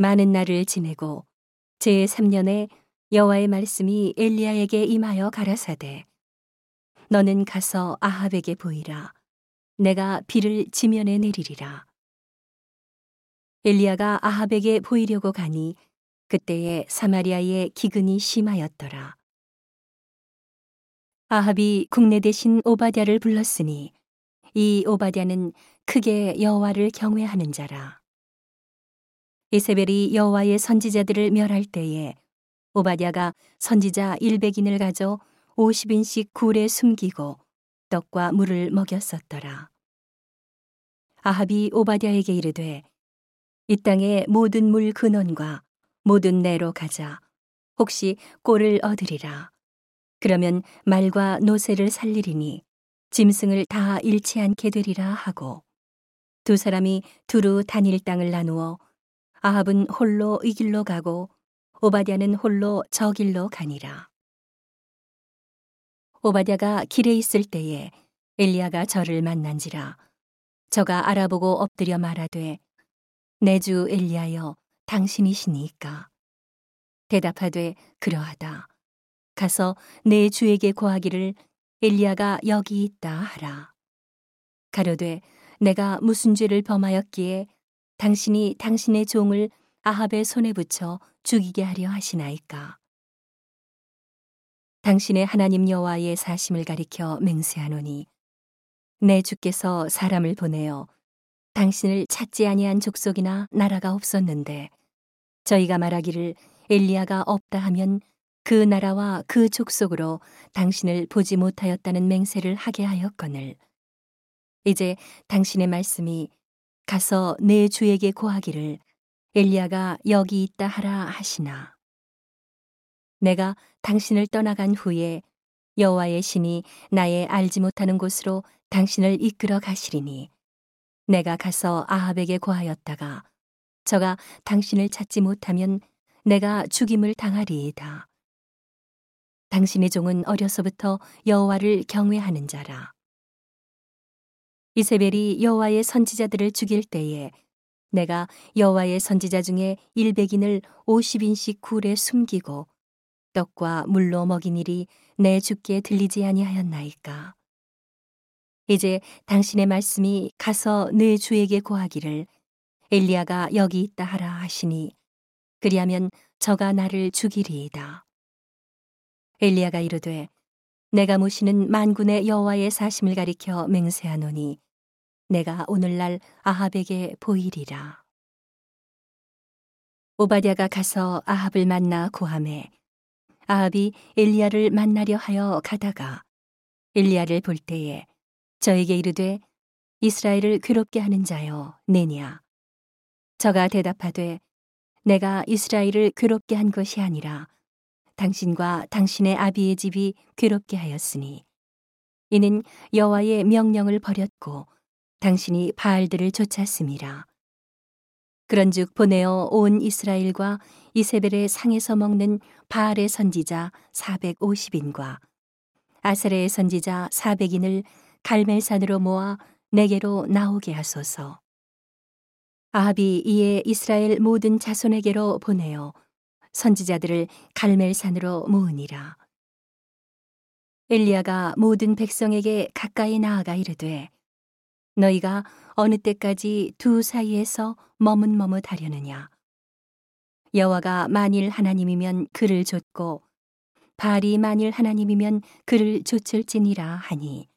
많은 날을 지내고 제 3년에 여호와의 말씀이 엘리야에게 임하여 가라사대 너는 가서 아합에게 보이라. 내가 비를 지면에 내리리라. 엘리야가 아합에게 보이려고 가니 그때에 사마리아의 기근이 심하였더라. 아합이 국내 대신 오바댜를 불렀으니 이 오바댜는 크게 여호와를 경외하는 자라 이세벨이 여호와의 선지자들을 멸할 때에 오바댜가 선지자 100인을 가져 50인씩 굴에 숨기고 떡과 물을 먹였었더라. 아합이 오바댜에게 이르되 이 땅의 모든 물 근원과 모든 내로 가자 혹시 꼴을 얻으리라. 그러면 말과 노새를 살리리니 짐승을 다 잃지 않게 되리라 하고 두 사람이 두루 단일 땅을 나누어 아합은 홀로 이 길로 가고 오바댜는 홀로 저 길로 가니라. 오바댜가 길에 있을 때에 엘리야가 저를 만난지라. 저가 알아보고 엎드려 말하되 내 주 엘리야여 당신이시니까. 대답하되 그러하다. 가서 내 주에게 고하기를 엘리야가 여기 있다 하라. 가로되 내가 무슨 죄를 범하였기에 당신이 당신의 종을 아합의 손에 붙여 죽이게 하려 하시나이까. 당신의 하나님 여호와의 사심을 가리켜 맹세하노니 내 주께서 사람을 보내어 당신을 찾지 아니한 족속이나 나라가 없었는데 저희가 말하기를 엘리야가 없다 하면 그 나라와 그 족속으로 당신을 보지 못하였다는 맹세를 하게 하였거늘 이제 당신의 말씀이 가서 내 주에게 고하기를 엘리야가 여기 있다 하라 하시나 내가 당신을 떠나간 후에 여호와의 신이 나의 알지 못하는 곳으로 당신을 이끌어 가시리니 내가 가서 아합에게 고하였다가 저가 당신을 찾지 못하면 내가 죽임을 당하리이다. 당신의 종은 어려서부터 여호와를 경외하는 자라. 이세벨이 여호와의 선지자들을 죽일 때에 내가 여호와의 선지자 중에 일백인을 오십인씩 굴에 숨기고 떡과 물로 먹인 일이 내 주께 들리지 아니하였나이까. 이제 당신의 말씀이 가서 내 주에게 고하기를 엘리야가 여기 있다 하라 하시니 그리하면 저가 나를 죽이리이다. 엘리야가 이르되 내가 모시는 만군의 여호와의 사심을 가리켜 맹세하노니 내가 오늘날 아합에게 보이리라. 오바댜가 가서 아합을 만나 고함해 아합이 엘리야를 만나려 하여 가다가 엘리야를 볼 때에 저에게 이르되 이스라엘을 괴롭게 하는 자여 내냐 저가 대답하되 내가 이스라엘을 괴롭게 한 것이 아니라 당신과 당신의 아비의 집이 괴롭게 하였으니 이는 여호와의 명령을 버렸고 당신이 바알들을 쫓았음이라. 그런즉 보내어 온 이스라엘과 이세벨의 상에서 먹는 바알의 선지자 450인과 아세레의 선지자 400인을 갈멜산으로 모아 내게로 나오게 하소서. 아합이 이에 이스라엘 모든 자손에게로 보내어 선지자들을 갈멜산으로 모으니라. 엘리야가 모든 백성에게 가까이 나아가 이르되 너희가 어느 때까지 두 사이에서 머뭇머뭇 하려느냐 여호와가 만일 하나님이면 그를 좇고 바알이 만일 하나님이면 그를 좇을지니라 하니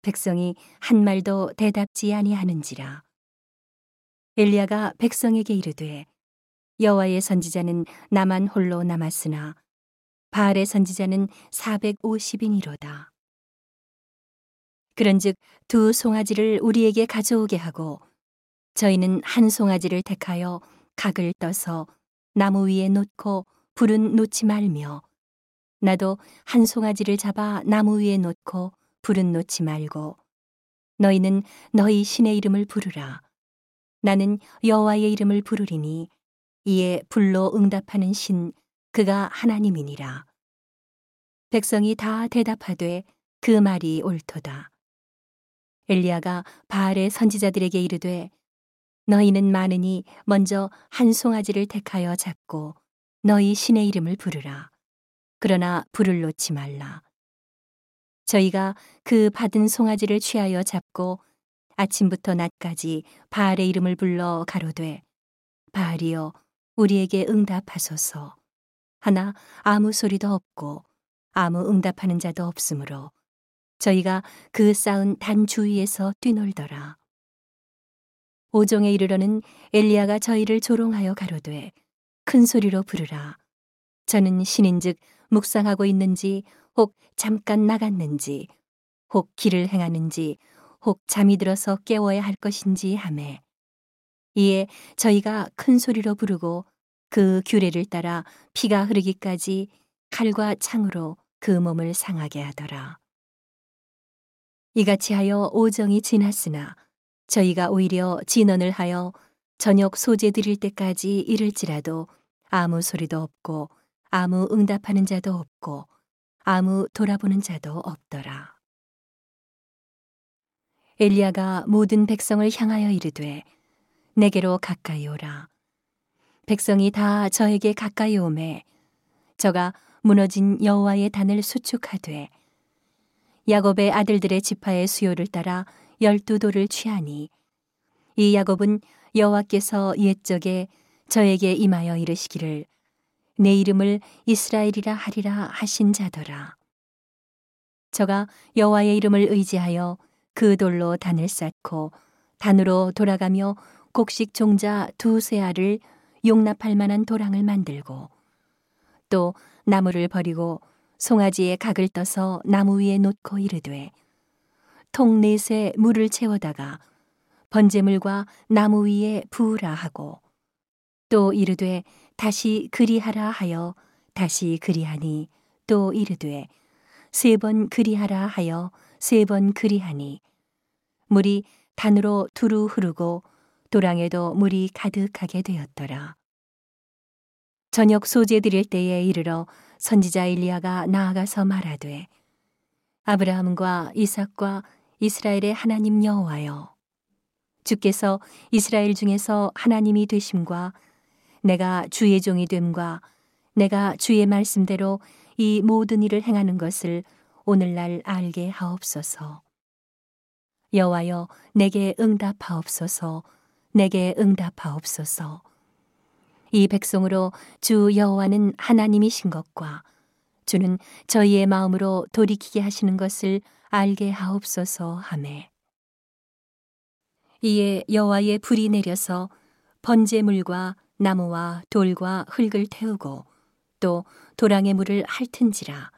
백성이 한 말도 대답지 아니하는지라 엘리야가 백성에게 이르되 여호와의 선지자는 나만 홀로 남았으나 바알의 선지자는 450인이로다. 그런즉 두 송아지를 우리에게 가져오게 하고 저희는 한 송아지를 택하여 각을 떠서 나무 위에 놓고 불은 놓지 말며 나도 한 송아지를 잡아 나무 위에 놓고 불은 놓지 말고 너희는 너희 신의 이름을 부르라 나는 여호와의 이름을 부르리니 이에 불로 응답하는 신 그가 하나님이니라. 백성이 다 대답하되 그 말이 옳도다. 엘리야가 바알의 선지자들에게 이르되 너희는 많으니 먼저 한 송아지를 택하여 잡고 너희 신의 이름을 부르라. 그러나 불을 놓지 말라. 저희가 그 받은 송아지를 취하여 잡고 아침부터 낮까지 바알의 이름을 불러 가로되 바알이여 우리에게 응답하소서. 하나 아무 소리도 없고 아무 응답하는 자도 없으므로 저희가 그 쌓은 단 주위에서 뛰놀더라. 오종에 이르러는 엘리야가 저희를 조롱하여 가로되 큰 소리로 부르라. 저는 신인즉 묵상하고 있는지 혹 잠깐 나갔는지 혹 길을 행하는지 혹 잠이 들어서 깨워야 할 것인지 하매 이에 저희가 큰 소리로 부르고 그 규례를 따라 피가 흐르기까지 칼과 창으로 그 몸을 상하게 하더라. 이같이 하여 오정이 지났으나 저희가 오히려 진언을 하여 저녁 소재 드릴 때까지 이를지라도 아무 소리도 없고 아무 응답하는 자도 없고 아무 돌아보는 자도 없더라. 엘리야가 모든 백성을 향하여 이르되 내게로 가까이 오라. 백성이 다 저에게 가까이 오매 저가 무너진 여호와의 단을 수축하되 야곱의 아들들의 지파의 수요를 따라 열두 돌을 취하니 이 야곱은 여호와께서 옛적에 저에게 임하여 이르시기를 내 이름을 이스라엘이라 하리라 하신 자더라. 저가 여호와의 이름을 의지하여 그 돌로 단을 쌓고 단으로 돌아가며 곡식 종자 두 세 알을 용납할 만한 도랑을 만들고 또 나무를 버리고 송아지에 각을 떠서 나무 위에 놓고 이르되 통 넷에 물을 채워다가 번제물과 나무 위에 부으라 하고 또 이르되 다시 그리하라 하여 다시 그리하니 또 이르되 세 번 그리하라 하여 세 번 그리하니 물이 단으로 두루 흐르고 도랑에도 물이 가득하게 되었더라. 저녁 소재 드릴 때에 이르러 선지자 일리야가 나아가서 말하되 아브라함과 이삭과 이스라엘의 하나님 여호와여 주께서 이스라엘 중에서 하나님이 되심과 내가 주의 종이 됨과 내가 주의 말씀대로 이 모든 일을 행하는 것을 오늘날 알게 하옵소서. 여호와여 내게 응답하옵소서. 내게 응답하옵소서. 이 백성으로 주 여호와는 하나님이신 것과 주는 저희의 마음으로 돌이키게 하시는 것을 알게 하옵소서. 하매 이에 여호와의 불이 내려서 번제물과 나무와 돌과 흙을 태우고 또 도랑의 물을 핥은지라.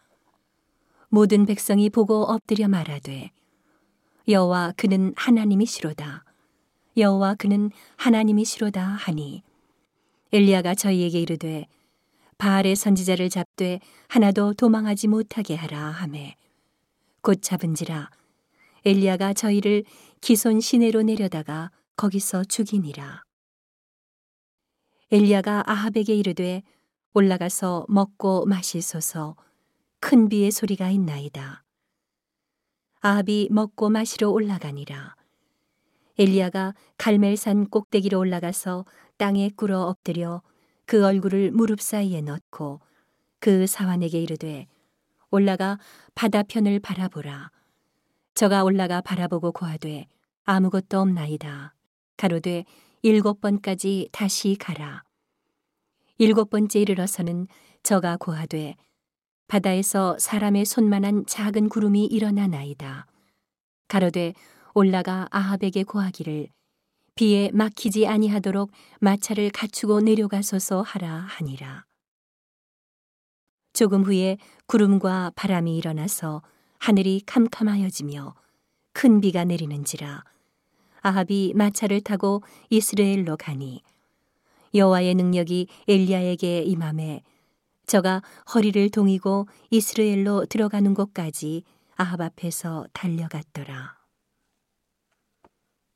모든 백성이 보고 엎드려 말하되 여호와 그는 하나님이시로다 여호와 그는 하나님이시로다 하니. 엘리야가 저희에게 이르되 바알의 선지자를 잡되 하나도 도망하지 못하게 하라 하매. 곧 잡은지라. 엘리야가 저희를 기손 시내로 내려다가 거기서 죽이니라. 엘리야가 아합에게 이르되 올라가서 먹고 마시소서. 큰 비의 소리가 있나이다. 아합이 먹고 마시러 올라가니라 엘리야가 갈멜산 꼭대기로 올라가서 땅에 꿇어 엎드려 그 얼굴을 무릎 사이에 넣고 그 사환에게 이르되 올라가 바다편을 바라보라. 저가 올라가 바라보고 고하되 아무것도 없나이다. 가로되 일곱 번까지 다시 가라. 일곱 번째 이르러서는 저가 고하되 바다에서 사람의 손만한 작은 구름이 일어나나이다. 가로되 올라가 아합에게 고하기를 비에 막히지 아니하도록 마차를 갖추고 내려가소서 하라 하니라. 조금 후에 구름과 바람이 일어나서 하늘이 캄캄하여지며 큰 비가 내리는지라 아합이 마차를 타고 이스라엘로 가니 여호와의 능력이 엘리야에게 임함에 저가 허리를 동이고 이스라엘로 들어가는 곳까지 아합 앞에서 달려갔더라.